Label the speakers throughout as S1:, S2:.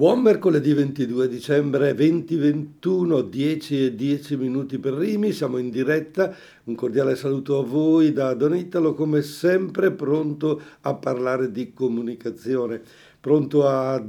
S1: Buon mercoledì 22 dicembre 2021, 10 e 10 minuti per Rimi, siamo in diretta, un cordiale saluto a voi da Don Italo, come sempre pronto a parlare di comunicazione, pronto a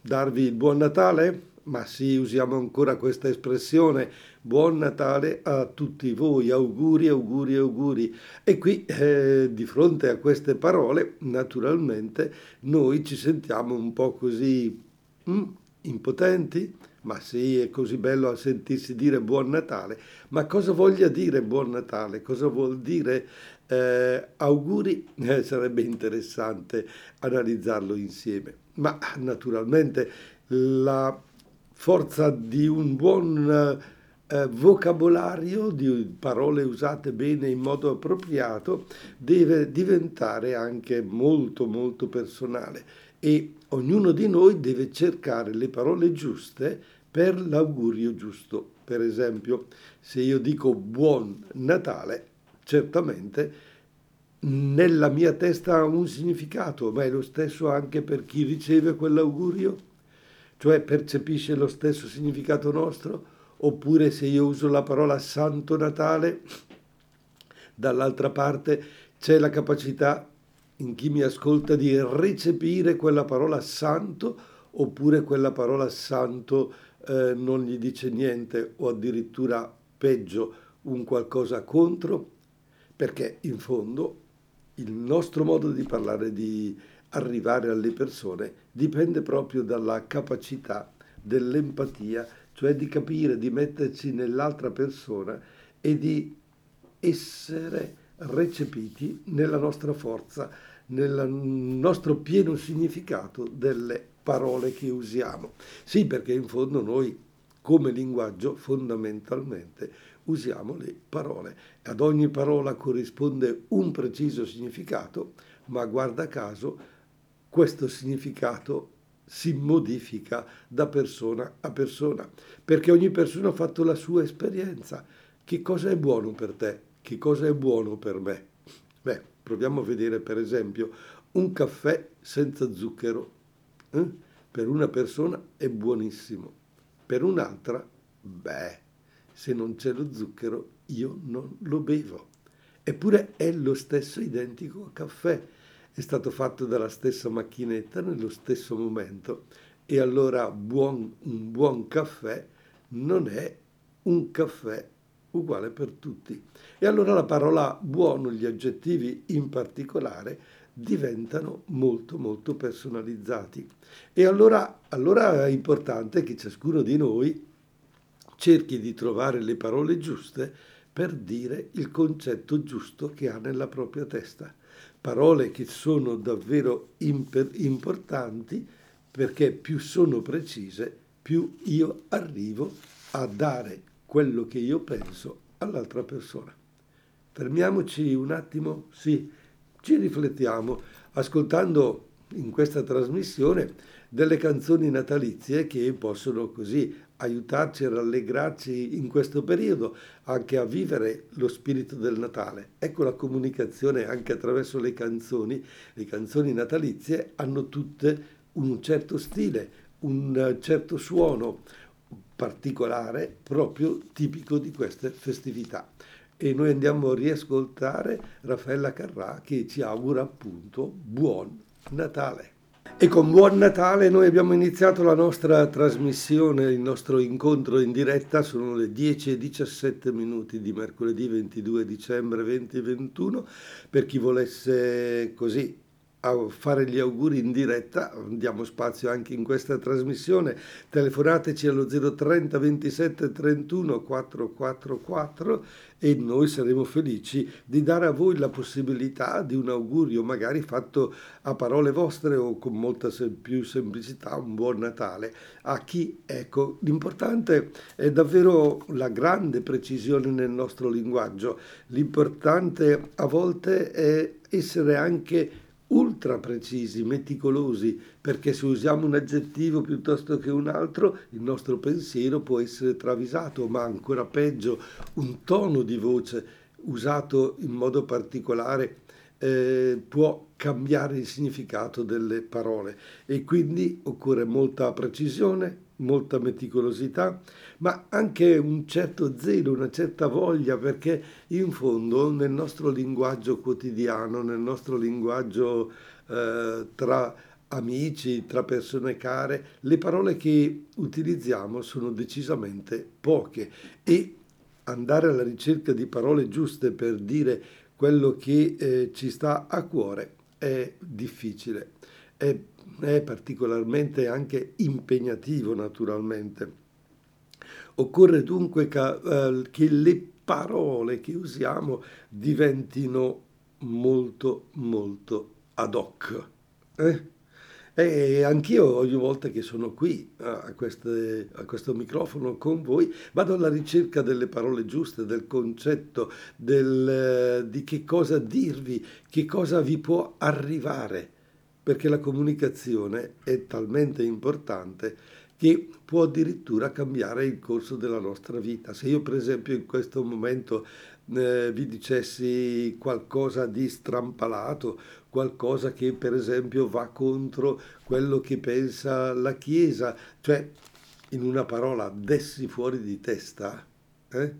S1: darvi il buon Natale? Ma sì, usiamo ancora questa espressione, buon Natale a tutti voi, auguri, auguri, auguri. E qui, eh, di fronte a queste parole, naturalmente, noi ci sentiamo un po' così Mm, impotenti? Ma sì, è così bello sentirsi dire buon Natale. Ma cosa voglia dire buon Natale? Cosa vuol dire eh, auguri? Eh, sarebbe interessante analizzarlo insieme. Ma naturalmente la forza di un buon eh, vocabolario, di parole usate bene in modo appropriato, deve diventare anche molto molto personale e ognuno di noi deve cercare le parole giuste per l'augurio giusto. Per esempio, se io dico buon Natale, certamente nella mia testa ha un significato, ma è lo stesso anche per chi riceve quell'augurio? Cioè percepisce lo stesso significato nostro? Oppure se io uso la parola Santo Natale, dall'altra parte c'è la capacità in chi mi ascolta di recepire quella parola santo oppure quella parola santo eh, non gli dice niente o addirittura peggio un qualcosa contro? Perché in fondo il nostro modo di parlare di arrivare alle persone dipende proprio dalla capacità dell'empatia cioè di capire di metterci nell'altra persona e di essere recepiti nella nostra forza, nel nostro pieno significato delle parole che usiamo. Sì, perché in fondo noi come linguaggio fondamentalmente usiamo le parole. Ad ogni parola corrisponde un preciso significato, ma guarda caso questo significato si modifica da persona a persona, perché ogni persona ha fatto la sua esperienza. Che cosa è buono per te? Che cosa è buono per me? Beh, proviamo a vedere per esempio un caffè senza zucchero. Eh? Per una persona è buonissimo, per un'altra, beh, se non c'è lo zucchero io non lo bevo. Eppure è lo stesso identico caffè, è stato fatto dalla stessa macchinetta nello stesso momento e allora buon, un buon caffè non è un caffè uguale per tutti. E allora la parola buono, gli aggettivi in particolare, diventano molto molto personalizzati. E allora, allora è importante che ciascuno di noi cerchi di trovare le parole giuste per dire il concetto giusto che ha nella propria testa. Parole che sono davvero imper- importanti perché più sono precise, più io arrivo a dare quello che io penso all'altra persona. Fermiamoci un attimo, sì, ci riflettiamo ascoltando in questa trasmissione delle canzoni natalizie che possono così aiutarci a rallegrarci in questo periodo, anche a vivere lo spirito del Natale. Ecco la comunicazione anche attraverso le canzoni. Le canzoni natalizie hanno tutte un certo stile, un certo suono, particolare proprio tipico di queste festività. E noi andiamo a riascoltare Raffaella Carrà che ci augura appunto buon Natale. E con Buon Natale noi abbiamo iniziato la nostra trasmissione, il nostro incontro in diretta, sono le 10 e 17 minuti di mercoledì 22 dicembre 2021, per chi volesse così a fare gli auguri in diretta, diamo spazio anche in questa trasmissione, telefonateci allo 030 27 31 444 e noi saremo felici di dare a voi la possibilità di un augurio magari fatto a parole vostre o con molta più semplicità, un buon Natale. A chi, ecco, l'importante è davvero la grande precisione nel nostro linguaggio, l'importante a volte è essere anche ultra precisi, meticolosi, perché se usiamo un aggettivo piuttosto che un altro, il nostro pensiero può essere travisato, ma ancora peggio, un tono di voce usato in modo particolare eh, può cambiare il significato delle parole. E quindi occorre molta precisione, molta meticolosità, ma anche un certo zelo, una certa voglia, perché in fondo nel nostro linguaggio quotidiano, nel nostro linguaggio eh, tra amici, tra persone care, le parole che utilizziamo sono decisamente poche. E andare alla ricerca di parole giuste per dire quello che eh, ci sta a cuore è difficile, è, è particolarmente anche impegnativo naturalmente. Occorre dunque che, eh, che le parole che usiamo diventino molto molto ad hoc. Eh? E anch'io ogni volta che sono qui a, queste, a, questo microfono con voi vado alla ricerca delle parole giuste, del concetto, del, di che cosa dirvi, che cosa vi può arrivare, perché la comunicazione è talmente importante che può addirittura cambiare il corso della nostra vita. Se io per esempio in questo momento eh, vi dicessi qualcosa di strampalato, qualcosa che per esempio va contro quello che pensa la Chiesa, cioè in una parola dessi fuori di testa eh,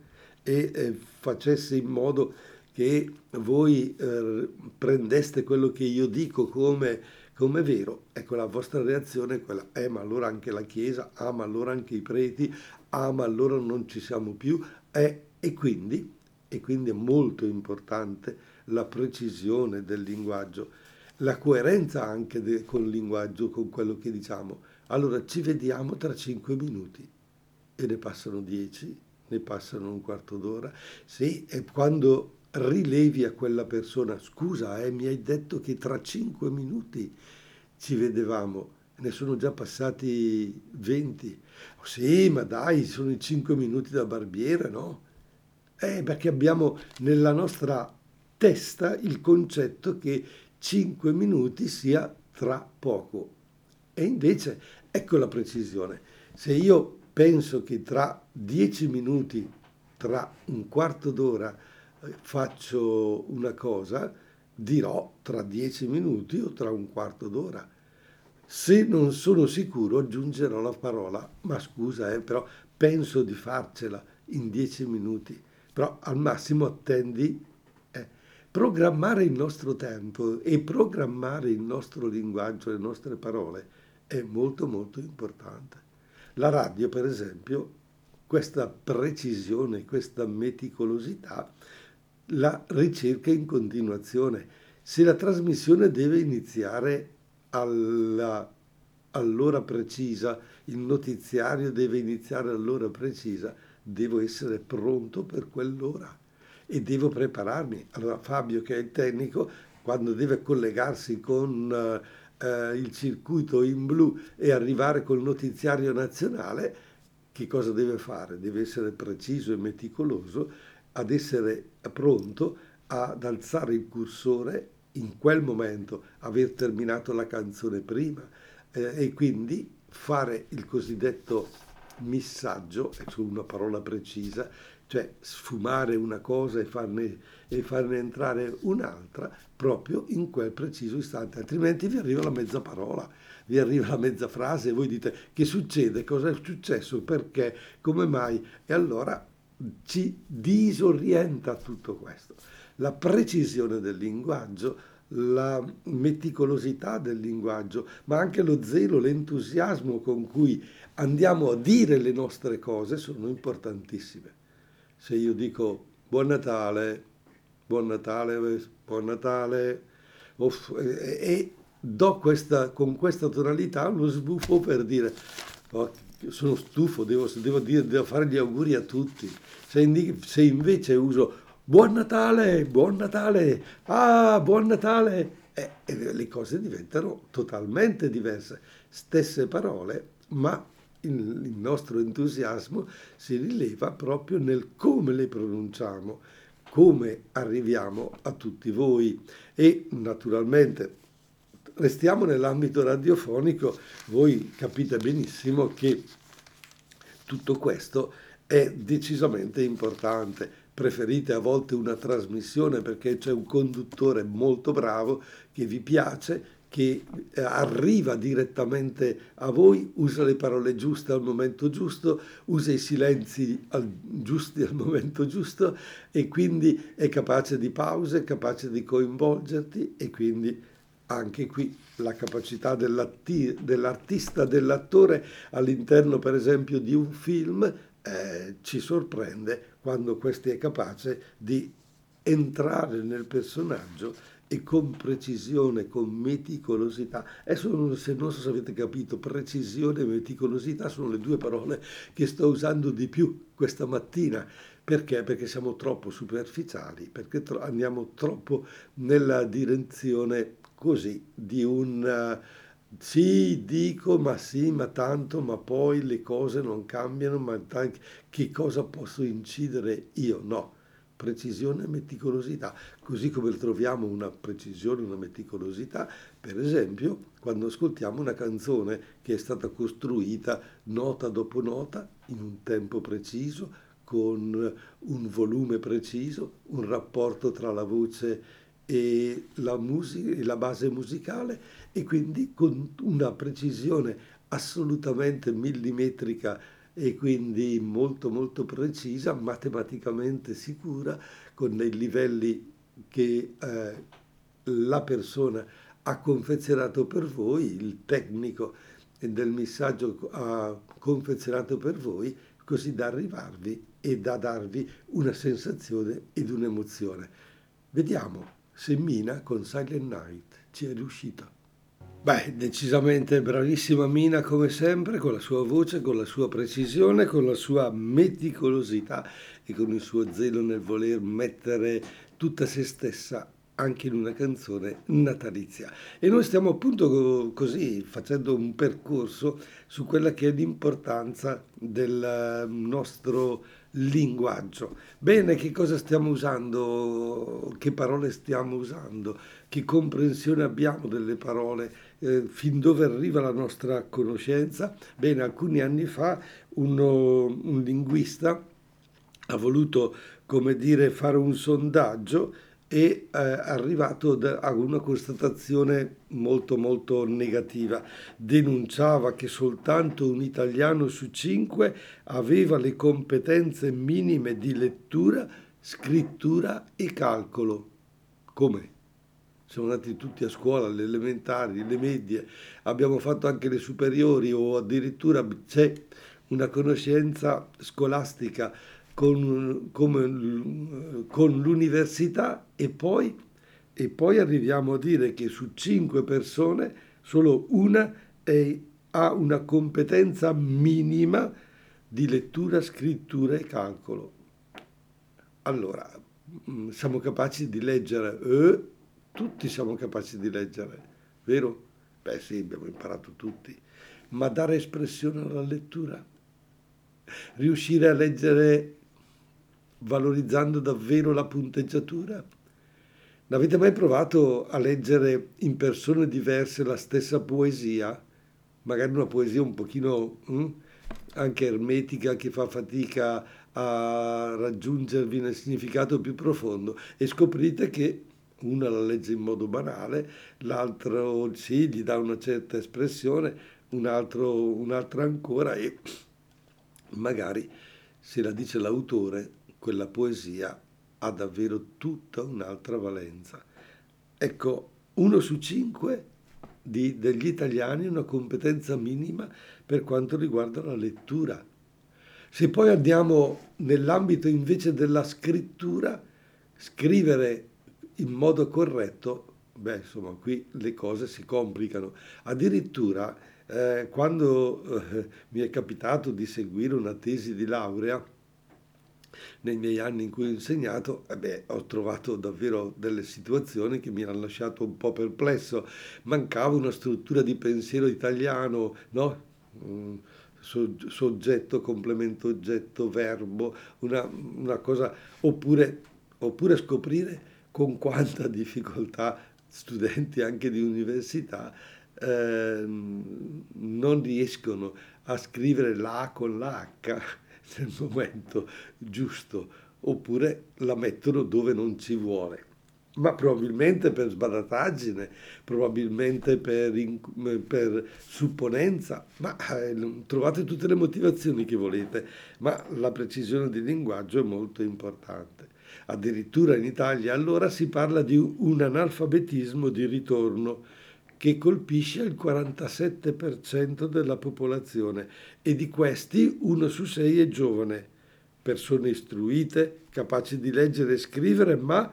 S1: e eh, facessi in modo che voi eh, prendeste quello che io dico come come vero, ecco la vostra reazione è quella, eh ma allora anche la Chiesa, ah ma allora anche i preti, ah ma allora non ci siamo più, eh, e quindi, e quindi è molto importante la precisione del linguaggio, la coerenza anche de, con il linguaggio, con quello che diciamo. Allora ci vediamo tra cinque minuti e ne passano dieci, ne passano un quarto d'ora. Sì, e quando rilevi a quella persona, scusa, eh, mi hai detto che tra cinque minuti ci vedevamo, ne sono già passati venti. Oh, sì, ma dai, sono i cinque minuti da barbiere, no? Eh, perché abbiamo nella nostra testa il concetto che cinque minuti sia tra poco. E invece, ecco la precisione. Se io penso che tra dieci minuti, tra un quarto d'ora, faccio una cosa, dirò tra dieci minuti o tra un quarto d'ora. Se non sono sicuro aggiungerò la parola, ma scusa, eh, però penso di farcela in dieci minuti, però al massimo attendi. Eh. Programmare il nostro tempo e programmare il nostro linguaggio, le nostre parole è molto molto importante. La radio, per esempio, questa precisione, questa meticolosità la ricerca in continuazione. Se la trasmissione deve iniziare alla, all'ora precisa, il notiziario deve iniziare all'ora precisa, devo essere pronto per quell'ora e devo prepararmi. Allora Fabio, che è il tecnico, quando deve collegarsi con eh, il circuito in blu e arrivare col notiziario nazionale, che cosa deve fare? Deve essere preciso e meticoloso ad essere pronto ad alzare il cursore in quel momento, aver terminato la canzone prima eh, e quindi fare il cosiddetto missaggio, su una parola precisa, cioè sfumare una cosa e farne, e farne entrare un'altra proprio in quel preciso istante, altrimenti vi arriva la mezza parola, vi arriva la mezza frase e voi dite che succede, cosa è successo, perché, come mai? E allora ci disorienta tutto questo. La precisione del linguaggio, la meticolosità del linguaggio, ma anche lo zelo, l'entusiasmo con cui andiamo a dire le nostre cose sono importantissime. Se io dico buon Natale, buon Natale, buon Natale, off, e, e do questa, con questa tonalità lo sbuffo per dire oh, sono stufo, devo, devo, dire, devo fare gli auguri a tutti. Se, se invece uso Buon Natale, buon Natale, ah, buon Natale, eh, le cose diventano totalmente diverse. Stesse parole, ma il, il nostro entusiasmo si rileva proprio nel come le pronunciamo, come arriviamo a tutti voi. E naturalmente restiamo nell'ambito radiofonico, voi capite benissimo che tutto questo è decisamente importante. Preferite a volte una trasmissione perché c'è un conduttore molto bravo che vi piace, che eh, arriva direttamente a voi, usa le parole giuste al momento giusto, usa i silenzi al, giusti al momento giusto e quindi è capace di pause, è capace di coinvolgerti e quindi anche qui la capacità dell'artista, dell'attore all'interno per esempio di un film eh, ci sorprende quando questi è capace di entrare nel personaggio e con precisione, con meticolosità. Adesso se non so se avete capito, precisione e meticolosità sono le due parole che sto usando di più questa mattina. Perché? Perché siamo troppo superficiali, perché tro- andiamo troppo nella direzione così di un... Uh, sì, dico, ma sì, ma tanto, ma poi le cose non cambiano, ma t- che cosa posso incidere io? No, precisione e meticolosità, così come troviamo una precisione, una meticolosità, per esempio, quando ascoltiamo una canzone che è stata costruita nota dopo nota, in un tempo preciso, con un volume preciso, un rapporto tra la voce e la, musica, la base musicale e quindi con una precisione assolutamente millimetrica e quindi molto molto precisa, matematicamente sicura, con dei livelli che eh, la persona ha confezionato per voi, il tecnico del messaggio ha confezionato per voi, così da arrivarvi e da darvi una sensazione ed un'emozione. Vediamo se Mina con Silent Night ci è riuscita. Beh, decisamente bravissima Mina come sempre, con la sua voce, con la sua precisione, con la sua meticolosità e con il suo zelo nel voler mettere tutta se stessa anche in una canzone natalizia. E noi stiamo appunto così facendo un percorso su quella che è l'importanza del nostro linguaggio. Bene, che cosa stiamo usando? Che parole stiamo usando? Che comprensione abbiamo delle parole? Eh, fin dove arriva la nostra conoscenza? Bene, alcuni anni fa uno, un linguista ha voluto, come dire, fare un sondaggio e eh, arrivato a una constatazione molto molto negativa. Denunciava che soltanto un italiano su cinque aveva le competenze minime di lettura, scrittura e calcolo. Come? Siamo andati tutti a scuola, le elementari, le medie, abbiamo fatto anche le superiori o addirittura c'è una conoscenza scolastica con, come, con l'università e poi, e poi, arriviamo a dire che su cinque persone solo una è, ha una competenza minima di lettura, scrittura e calcolo. Allora, mm, siamo capaci di leggere, eh? tutti siamo capaci di leggere, vero? Beh sì, abbiamo imparato tutti, ma dare espressione alla lettura, riuscire a leggere valorizzando davvero la punteggiatura? L'avete mai provato a leggere in persone diverse la stessa poesia? Magari una poesia un pochino hm, anche ermetica che fa fatica a raggiungervi nel significato più profondo e scoprite che una la legge in modo banale, l'altro sì, gli dà una certa espressione, un altro, un'altra ancora e magari se la dice l'autore quella poesia ha davvero tutta un'altra valenza. Ecco, uno su cinque di, degli italiani ha una competenza minima per quanto riguarda la lettura. Se poi andiamo nell'ambito invece della scrittura, scrivere in modo corretto, beh, insomma, qui le cose si complicano. Addirittura, eh, quando eh, mi è capitato di seguire una tesi di laurea, nei miei anni in cui ho insegnato, eh beh, ho trovato davvero delle situazioni che mi hanno lasciato un po' perplesso. Mancava una struttura di pensiero italiano, no? soggetto, complemento, oggetto, verbo, una, una cosa, oppure, oppure scoprire con quanta difficoltà studenti anche di università eh, non riescono a scrivere la con l'H nel momento giusto oppure la mettono dove non ci vuole ma probabilmente per sbadataggine, probabilmente per, per supponenza, ma eh, trovate tutte le motivazioni che volete, ma la precisione di linguaggio è molto importante. Addirittura in Italia allora si parla di un analfabetismo di ritorno che colpisce il 47% della popolazione e di questi uno su sei è giovane, persone istruite, capaci di leggere e scrivere, ma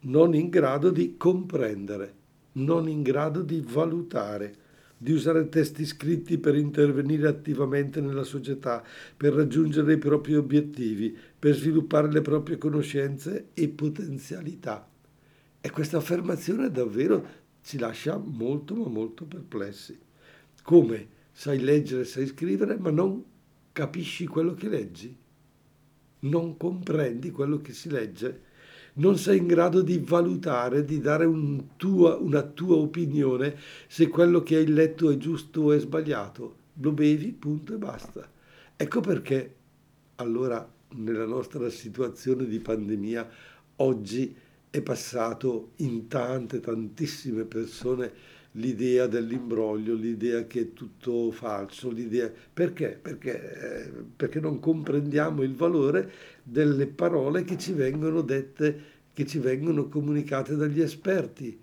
S1: non in grado di comprendere, non in grado di valutare, di usare testi scritti per intervenire attivamente nella società, per raggiungere i propri obiettivi, per sviluppare le proprie conoscenze e potenzialità. E questa affermazione davvero ci lascia molto ma molto perplessi. Come sai leggere, sai scrivere, ma non capisci quello che leggi? Non comprendi quello che si legge? non sei in grado di valutare, di dare un tua, una tua opinione se quello che hai letto è giusto o è sbagliato. Lo bevi, punto e basta. Ecco perché allora nella nostra situazione di pandemia oggi è passato in tante, tantissime persone l'idea dell'imbroglio, l'idea che è tutto falso, l'idea... Perché? Perché, perché non comprendiamo il valore delle parole che ci vengono dette, che ci vengono comunicate dagli esperti.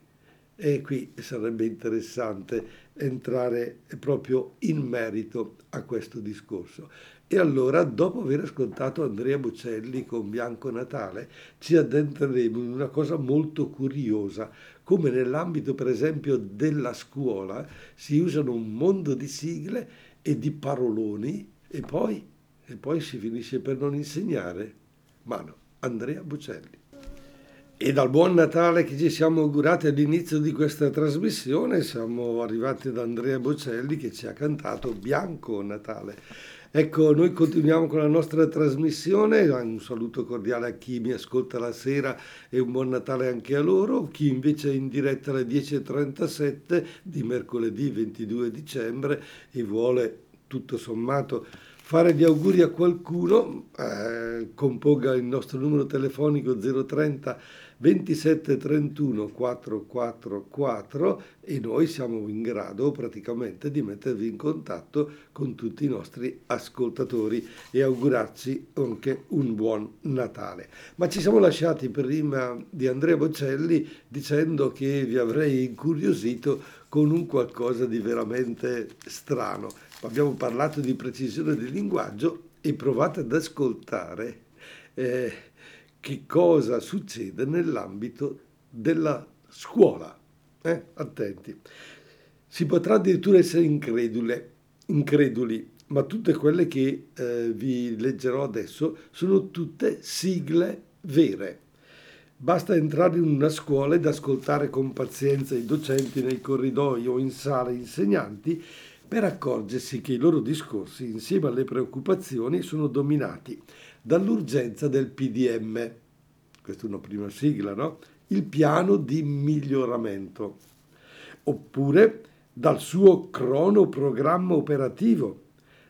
S1: E qui sarebbe interessante entrare proprio in merito a questo discorso. E allora, dopo aver ascoltato Andrea Bocelli con Bianco Natale, ci addentreremo in una cosa molto curiosa, come nell'ambito per esempio della scuola si usano un mondo di sigle e di paroloni e poi, e poi si finisce per non insegnare. Ma no, Andrea Bocelli. E dal buon Natale che ci siamo augurati all'inizio di questa trasmissione siamo arrivati ad Andrea Bocelli che ci ha cantato Bianco Natale. Ecco, noi continuiamo con la nostra trasmissione, un saluto cordiale a chi mi ascolta la sera e un buon Natale anche a loro, chi invece è in diretta alle 10.37 di mercoledì 22 dicembre e vuole tutto sommato fare gli auguri a qualcuno, eh, componga il nostro numero telefonico 030 27 31 444 e noi siamo in grado praticamente di mettervi in contatto con tutti i nostri ascoltatori e augurarci anche un buon Natale. Ma ci siamo lasciati prima di Andrea Bocelli dicendo che vi avrei incuriosito con un qualcosa di veramente strano. Abbiamo parlato di precisione di linguaggio e provate ad ascoltare. Eh, che cosa succede nell'ambito della scuola. Eh? Attenti. Si potrà addirittura essere incredule, increduli, ma tutte quelle che eh, vi leggerò adesso sono tutte sigle vere. Basta entrare in una scuola ed ascoltare con pazienza i docenti nei corridoi o in sala insegnanti per accorgersi che i loro discorsi, insieme alle preoccupazioni, sono dominati dall'urgenza del PDM, questa è una prima sigla, no? Il piano di miglioramento, oppure dal suo cronoprogramma operativo,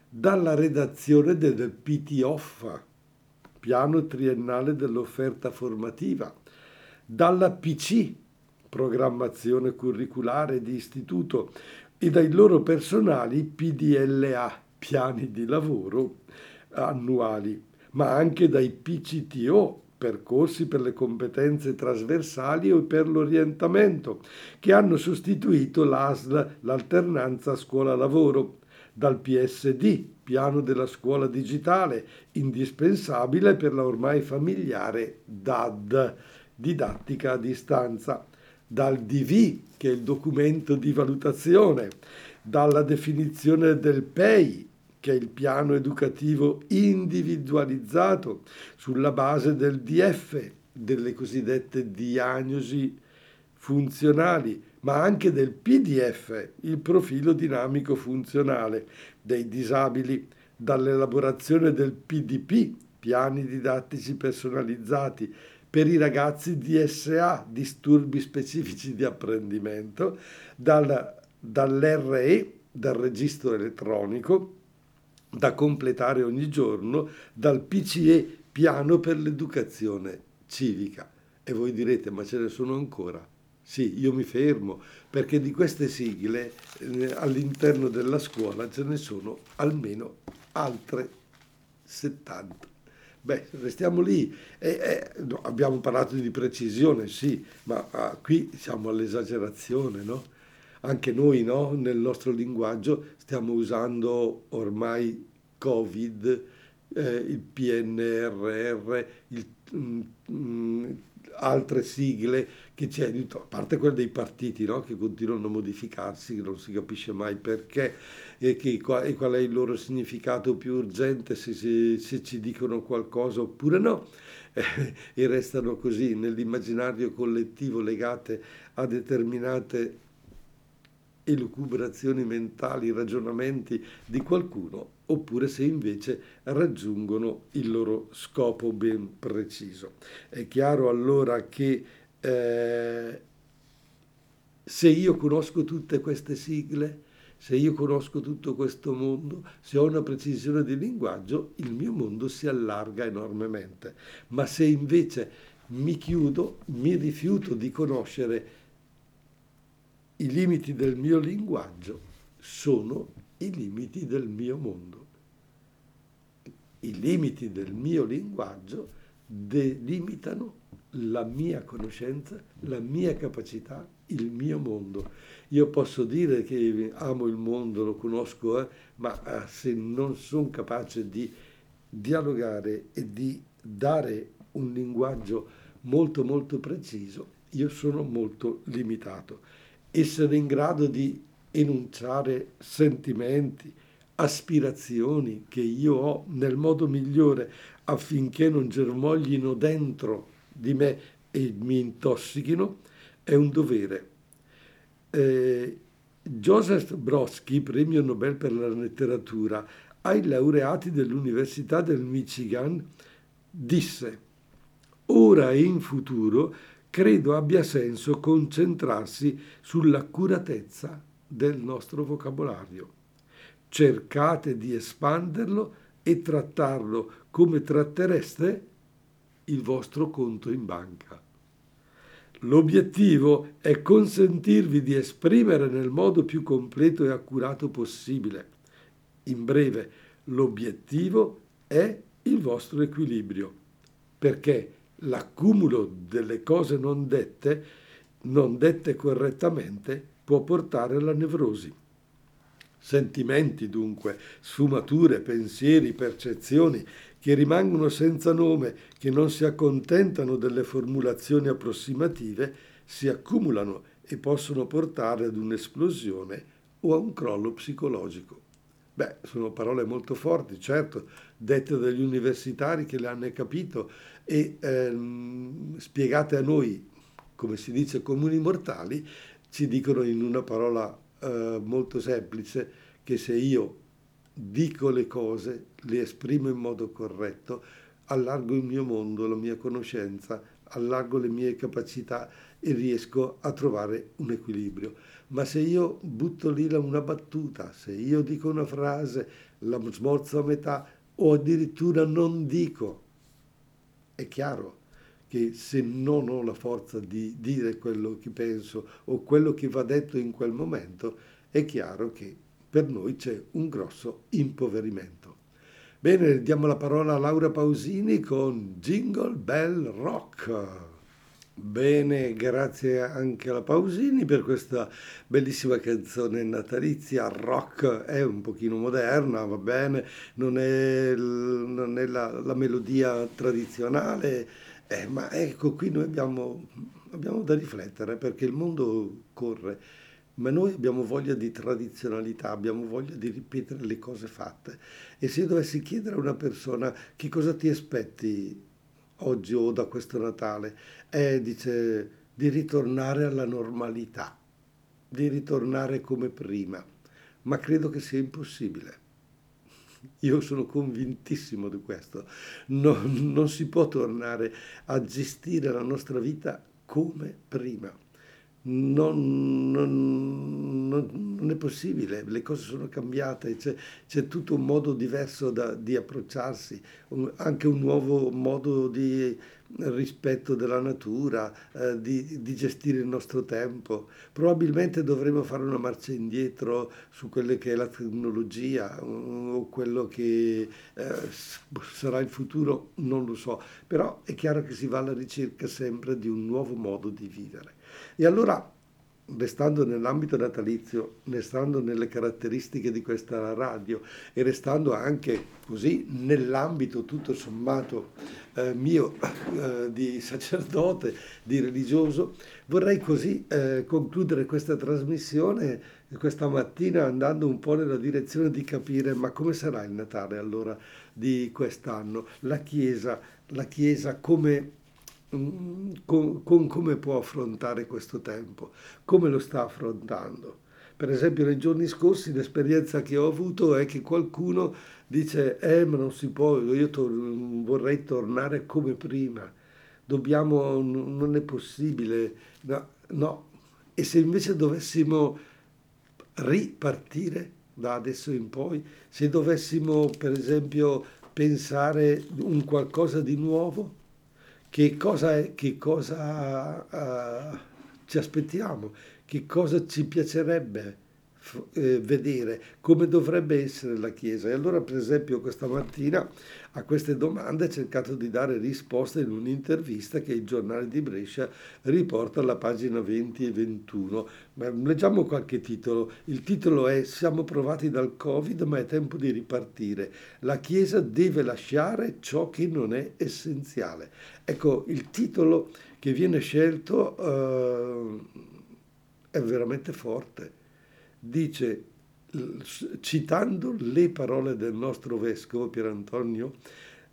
S1: dalla redazione del PTOFFA, piano triennale dell'offerta formativa, dalla PC, programmazione curriculare di istituto, e dai loro personali PDLA, piani di lavoro annuali, ma anche dai PCTO, percorsi per le competenze trasversali o per l'orientamento, che hanno sostituito l'ASL, l'alternanza scuola-lavoro, dal PSD, piano della scuola digitale, indispensabile per la ormai familiare DAD, didattica a distanza, dal DV, che è il documento di valutazione, dalla definizione del PEI, che il piano educativo individualizzato sulla base del DF, delle cosiddette diagnosi funzionali, ma anche del PDF, il profilo dinamico funzionale dei disabili, dall'elaborazione del PDP, piani didattici personalizzati, per i ragazzi DSA, disturbi specifici di apprendimento, dal, dall'RE, dal registro elettronico, da completare ogni giorno dal PCE piano per l'educazione civica. E voi direte, ma ce ne sono ancora? Sì, io mi fermo, perché di queste sigle eh, all'interno della scuola ce ne sono almeno altre 70. Beh, restiamo lì. Eh, eh, no, abbiamo parlato di precisione, sì, ma ah, qui siamo all'esagerazione, no? Anche noi, no? Nel nostro linguaggio stiamo usando ormai Covid, eh, il PNRR, il, mm, mm, altre sigle che aiutano, a parte quelle dei partiti no? che continuano a modificarsi, che non si capisce mai perché e, che, e qual è il loro significato più urgente, se, se, se ci dicono qualcosa oppure no, e restano così nell'immaginario collettivo legate a determinate elucubrazioni mentali, ragionamenti di qualcuno, oppure se invece raggiungono il loro scopo ben preciso. È chiaro allora che eh, se io conosco tutte queste sigle, se io conosco tutto questo mondo, se ho una precisione di linguaggio, il mio mondo si allarga enormemente. Ma se invece mi chiudo, mi rifiuto di conoscere i limiti del mio linguaggio sono i limiti del mio mondo. I limiti del mio linguaggio delimitano la mia conoscenza, la mia capacità, il mio mondo. Io posso dire che amo il mondo, lo conosco, eh, ma eh, se non sono capace di dialogare e di dare un linguaggio molto molto preciso, io sono molto limitato essere in grado di enunciare sentimenti, aspirazioni che io ho nel modo migliore affinché non germoglino dentro di me e mi intossichino, è un dovere. Eh, Joseph Brodsky, premio Nobel per la letteratura, ai laureati dell'Università del Michigan, disse, ora e in futuro credo abbia senso concentrarsi sull'accuratezza del nostro vocabolario. Cercate di espanderlo e trattarlo come trattereste il vostro conto in banca. L'obiettivo è consentirvi di esprimere nel modo più completo e accurato possibile. In breve, l'obiettivo è il vostro equilibrio, perché l'accumulo delle cose non dette, non dette correttamente, può portare alla nevrosi. Sentimenti dunque, sfumature, pensieri, percezioni che rimangono senza nome, che non si accontentano delle formulazioni approssimative, si accumulano e possono portare ad un'esplosione o a un crollo psicologico. Beh, sono parole molto forti, certo, dette dagli universitari che le hanno capito e ehm, spiegate a noi, come si dice, comuni mortali, ci dicono in una parola eh, molto semplice che se io dico le cose, le esprimo in modo corretto, allargo il mio mondo, la mia conoscenza, allargo le mie capacità e riesco a trovare un equilibrio. Ma se io butto lì una battuta, se io dico una frase, la smorzo a metà o addirittura non dico, è chiaro che se non ho la forza di dire quello che penso o quello che va detto in quel momento, è chiaro che per noi c'è un grosso impoverimento. Bene, diamo la parola a Laura Pausini con Jingle Bell Rock. Bene, grazie anche alla Pausini per questa bellissima canzone natalizia, rock, è un pochino moderna, va bene, non è, non è la, la, melodia tradizionale, eh, ma ecco qui noi abbiamo, abbiamo da riflettere perché il mondo corre, ma noi abbiamo voglia di tradizionalità, abbiamo voglia di ripetere le cose fatte. E se dovessi chiedere a una persona che cosa ti aspetti oggi o da questo Natale, è, dice, di ritornare alla normalità, di ritornare come prima, ma credo che sia impossibile. Io sono convintissimo di questo. Non, non si può tornare a gestire la nostra vita come prima. Non, non, non, è possibile, le cose sono cambiate, c'è, c'è tutto un modo diverso da, di approcciarsi, un, anche un nuovo modo di rispetto della natura, eh, di, di, gestire il nostro tempo. Probabilmente dovremo fare una marcia indietro su quelle che è la tecnologia o quello che eh, sarà il futuro, non lo so, però è chiaro che si va alla ricerca sempre di un nuovo modo di vivere. E allora, restando nell'ambito natalizio, restando nelle caratteristiche di questa radio e restando anche così nell'ambito tutto sommato eh, mio eh, di sacerdote, di religioso, vorrei così eh, concludere questa trasmissione questa mattina andando un po' nella direzione di capire ma come sarà il Natale allora di quest'anno, la Chiesa, la Chiesa come con, con, come può affrontare questo tempo, come lo sta affrontando. Per esempio nei giorni scorsi l'esperienza che ho avuto è che qualcuno dice eh ma non si può, io tor- vorrei tornare come prima, dobbiamo, non è possibile, no, no. E se invece dovessimo ripartire da adesso in poi, se dovessimo per esempio pensare un qualcosa di nuovo, che cosa, che cosa uh, ci aspettiamo, che cosa ci piacerebbe eh, vedere, come dovrebbe essere la Chiesa. E allora, per esempio, questa mattina a queste domande ho cercato di dare risposte in un'intervista che il giornale di Brescia riporta alla pagina 20 e 21. Ma leggiamo qualche titolo. Il titolo è Siamo provati dal Covid, ma è tempo di ripartire. La Chiesa deve lasciare ciò che non è essenziale. Ecco, il titolo che viene scelto uh, è veramente forte. Dice citando le parole del nostro vescovo Pier Antonio,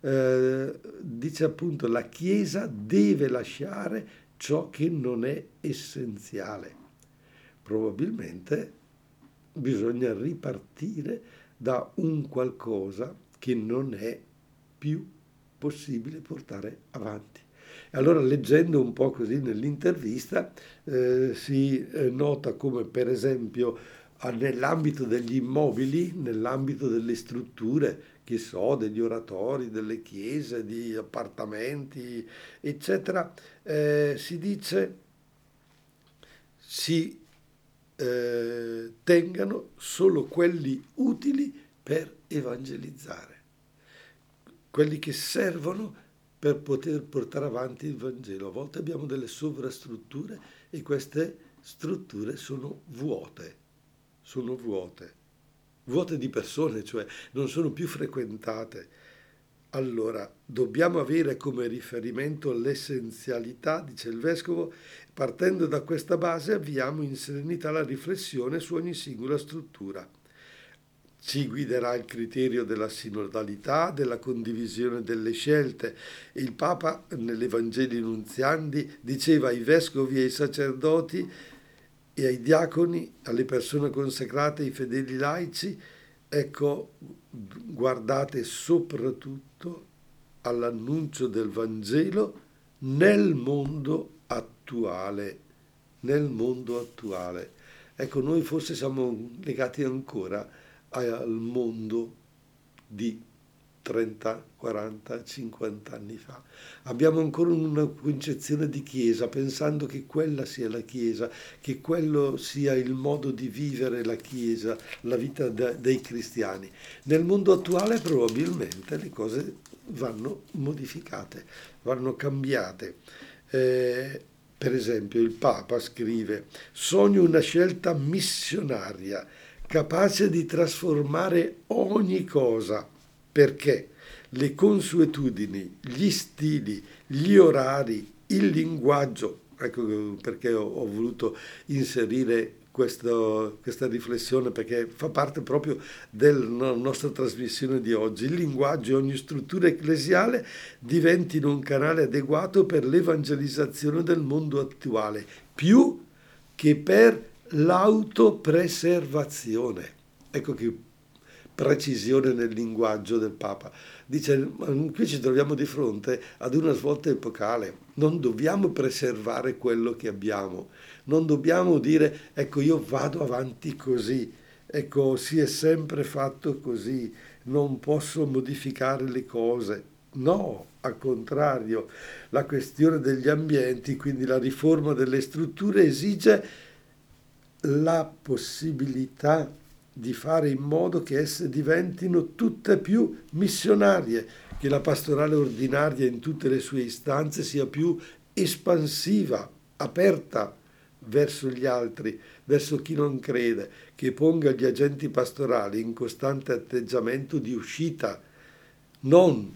S1: eh, dice appunto la Chiesa deve lasciare ciò che non è essenziale. Probabilmente bisogna ripartire da un qualcosa che non è più possibile portare avanti. Allora leggendo un po' così nell'intervista eh, si eh, nota come per esempio nell'ambito degli immobili, nell'ambito delle strutture, che so, degli oratori, delle chiese, di appartamenti, eccetera, eh, si dice si eh, tengano solo quelli utili per evangelizzare, quelli che servono per poter portare avanti il Vangelo. A volte abbiamo delle sovrastrutture e queste strutture sono vuote sono vuote, vuote di persone, cioè non sono più frequentate. Allora, dobbiamo avere come riferimento l'essenzialità, dice il Vescovo, partendo da questa base avviamo in serenità la riflessione su ogni singola struttura. Ci guiderà il criterio della sinodalità, della condivisione delle scelte. Il Papa, nell'Evangeli Nunziandi, diceva ai vescovi e ai sacerdoti e ai diaconi, alle persone consacrate, ai fedeli laici, ecco, guardate soprattutto all'annuncio del Vangelo nel mondo attuale, nel mondo attuale. Ecco, noi forse siamo legati ancora al mondo di 30, 40, 50 anni fa. Abbiamo ancora una concezione di Chiesa, pensando che quella sia la Chiesa, che quello sia il modo di vivere la Chiesa, la vita de- dei cristiani. Nel mondo attuale probabilmente le cose vanno modificate, vanno cambiate. Eh, per esempio il Papa scrive, sogno una scelta missionaria, capace di trasformare ogni cosa perché le consuetudini, gli stili, gli orari, il linguaggio, ecco perché ho, ho voluto inserire questo, questa riflessione perché fa parte proprio della nostra trasmissione di oggi. Il linguaggio e ogni struttura ecclesiale diventino un canale adeguato per l'evangelizzazione del mondo attuale, più che per l'autopreservazione. Ecco che precisione nel linguaggio del Papa. Dice, qui ci troviamo di fronte ad una svolta epocale, non dobbiamo preservare quello che abbiamo, non dobbiamo dire, ecco io vado avanti così, ecco si è sempre fatto così, non posso modificare le cose. No, al contrario, la questione degli ambienti, quindi la riforma delle strutture, esige la possibilità di fare in modo che esse diventino tutte più missionarie, che la pastorale ordinaria in tutte le sue istanze sia più espansiva, aperta verso gli altri, verso chi non crede, che ponga gli agenti pastorali in costante atteggiamento di uscita, non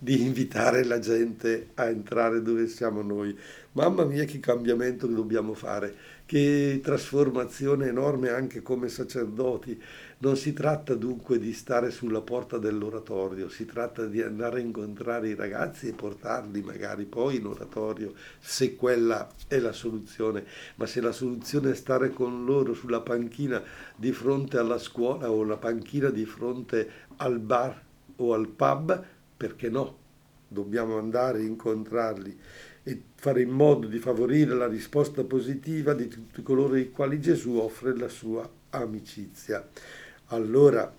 S1: di invitare la gente a entrare dove siamo noi. Mamma mia che cambiamento dobbiamo fare, che trasformazione enorme anche come sacerdoti. Non si tratta dunque di stare sulla porta dell'oratorio, si tratta di andare a incontrare i ragazzi e portarli magari poi in oratorio, se quella è la soluzione. Ma se la soluzione è stare con loro sulla panchina di fronte alla scuola o la panchina di fronte al bar o al pub, perché no? Dobbiamo andare a incontrarli e fare in modo di favorire la risposta positiva di tutti coloro ai quali Gesù offre la sua amicizia. Allora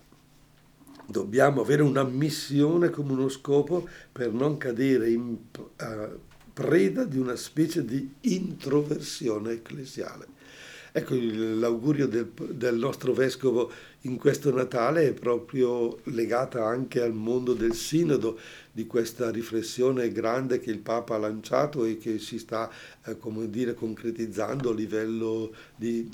S1: dobbiamo avere una missione come uno scopo per non cadere in uh, preda di una specie di introversione ecclesiale. Ecco, l'augurio del, del, nostro vescovo in questo Natale è proprio legata anche al mondo del sinodo, di questa riflessione grande che il Papa ha lanciato e che si sta, eh, come dire, concretizzando a livello di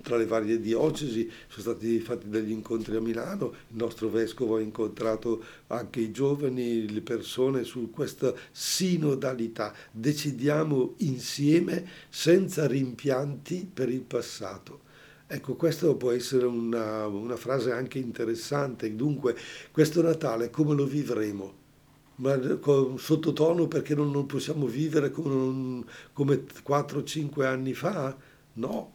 S1: tra le varie diocesi, sono stati fatti degli incontri a Milano, il nostro vescovo ha incontrato anche i giovani, le persone su questa sinodalità. Decidiamo insieme senza rimpianti per il passato. Ecco, questa può essere una, una frase anche interessante. Dunque, questo Natale come lo vivremo? ma sottotono perché non, non possiamo vivere come, come 4-5 anni fa? No,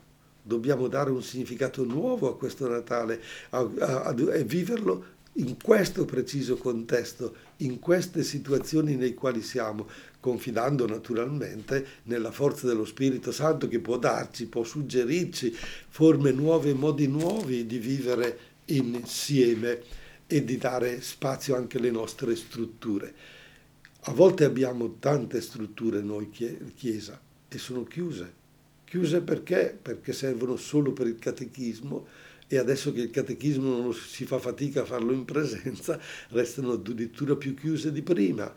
S1: dobbiamo dare un significato nuovo a questo Natale e viverlo in questo preciso contesto, in queste situazioni nei quali siamo, confidando naturalmente nella forza dello Spirito Santo che può darci, può suggerirci forme nuove, modi nuovi di vivere insieme e di dare spazio anche alle nostre strutture. A volte abbiamo tante strutture noi, Chiesa, e sono chiuse Chiuse perché? Perché servono solo per il catechismo e adesso che il catechismo non si fa fatica a farlo in presenza, restano addirittura più chiuse di prima.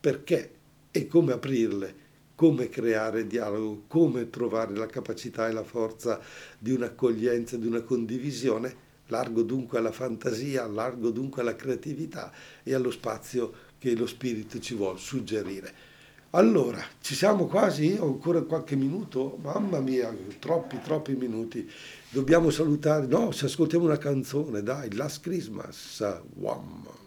S1: Perché? E come aprirle? Come creare dialogo? Come trovare la capacità e la forza di un'accoglienza, di una condivisione? Largo dunque alla fantasia, largo dunque alla creatività e allo spazio che lo spirito ci vuole suggerire. Allora, ci siamo quasi? Ho ancora qualche minuto? Mamma mia, troppi, troppi minuti. Dobbiamo salutare. No, se ascoltiamo una canzone, dai, Last Christmas. Wham.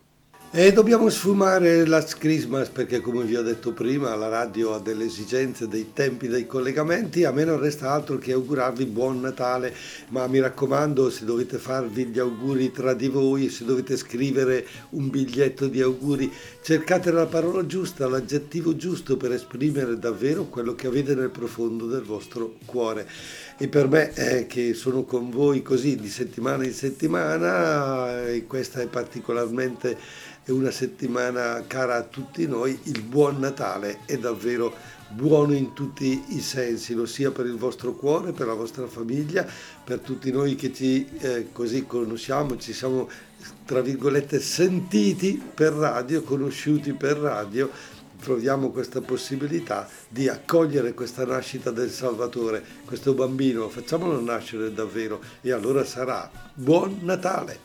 S1: E dobbiamo sfumare Last Christmas perché come vi ho detto prima la radio ha delle esigenze dei tempi dei collegamenti, a me non resta altro che augurarvi buon Natale, ma mi raccomando se dovete farvi gli auguri tra di voi, se dovete scrivere un biglietto di auguri, cercate la parola giusta, l'aggettivo giusto per esprimere davvero quello che avete nel profondo del vostro cuore. E per me è che sono con voi così di settimana in settimana e questa è particolarmente una settimana cara a tutti noi, il buon Natale è davvero buono in tutti i sensi, lo sia per il vostro cuore, per la vostra famiglia, per tutti noi che ci eh, così conosciamo, ci siamo tra virgolette sentiti per radio, conosciuti per radio, troviamo questa possibilità di accogliere questa nascita del Salvatore, questo bambino, facciamolo nascere davvero e allora sarà buon Natale.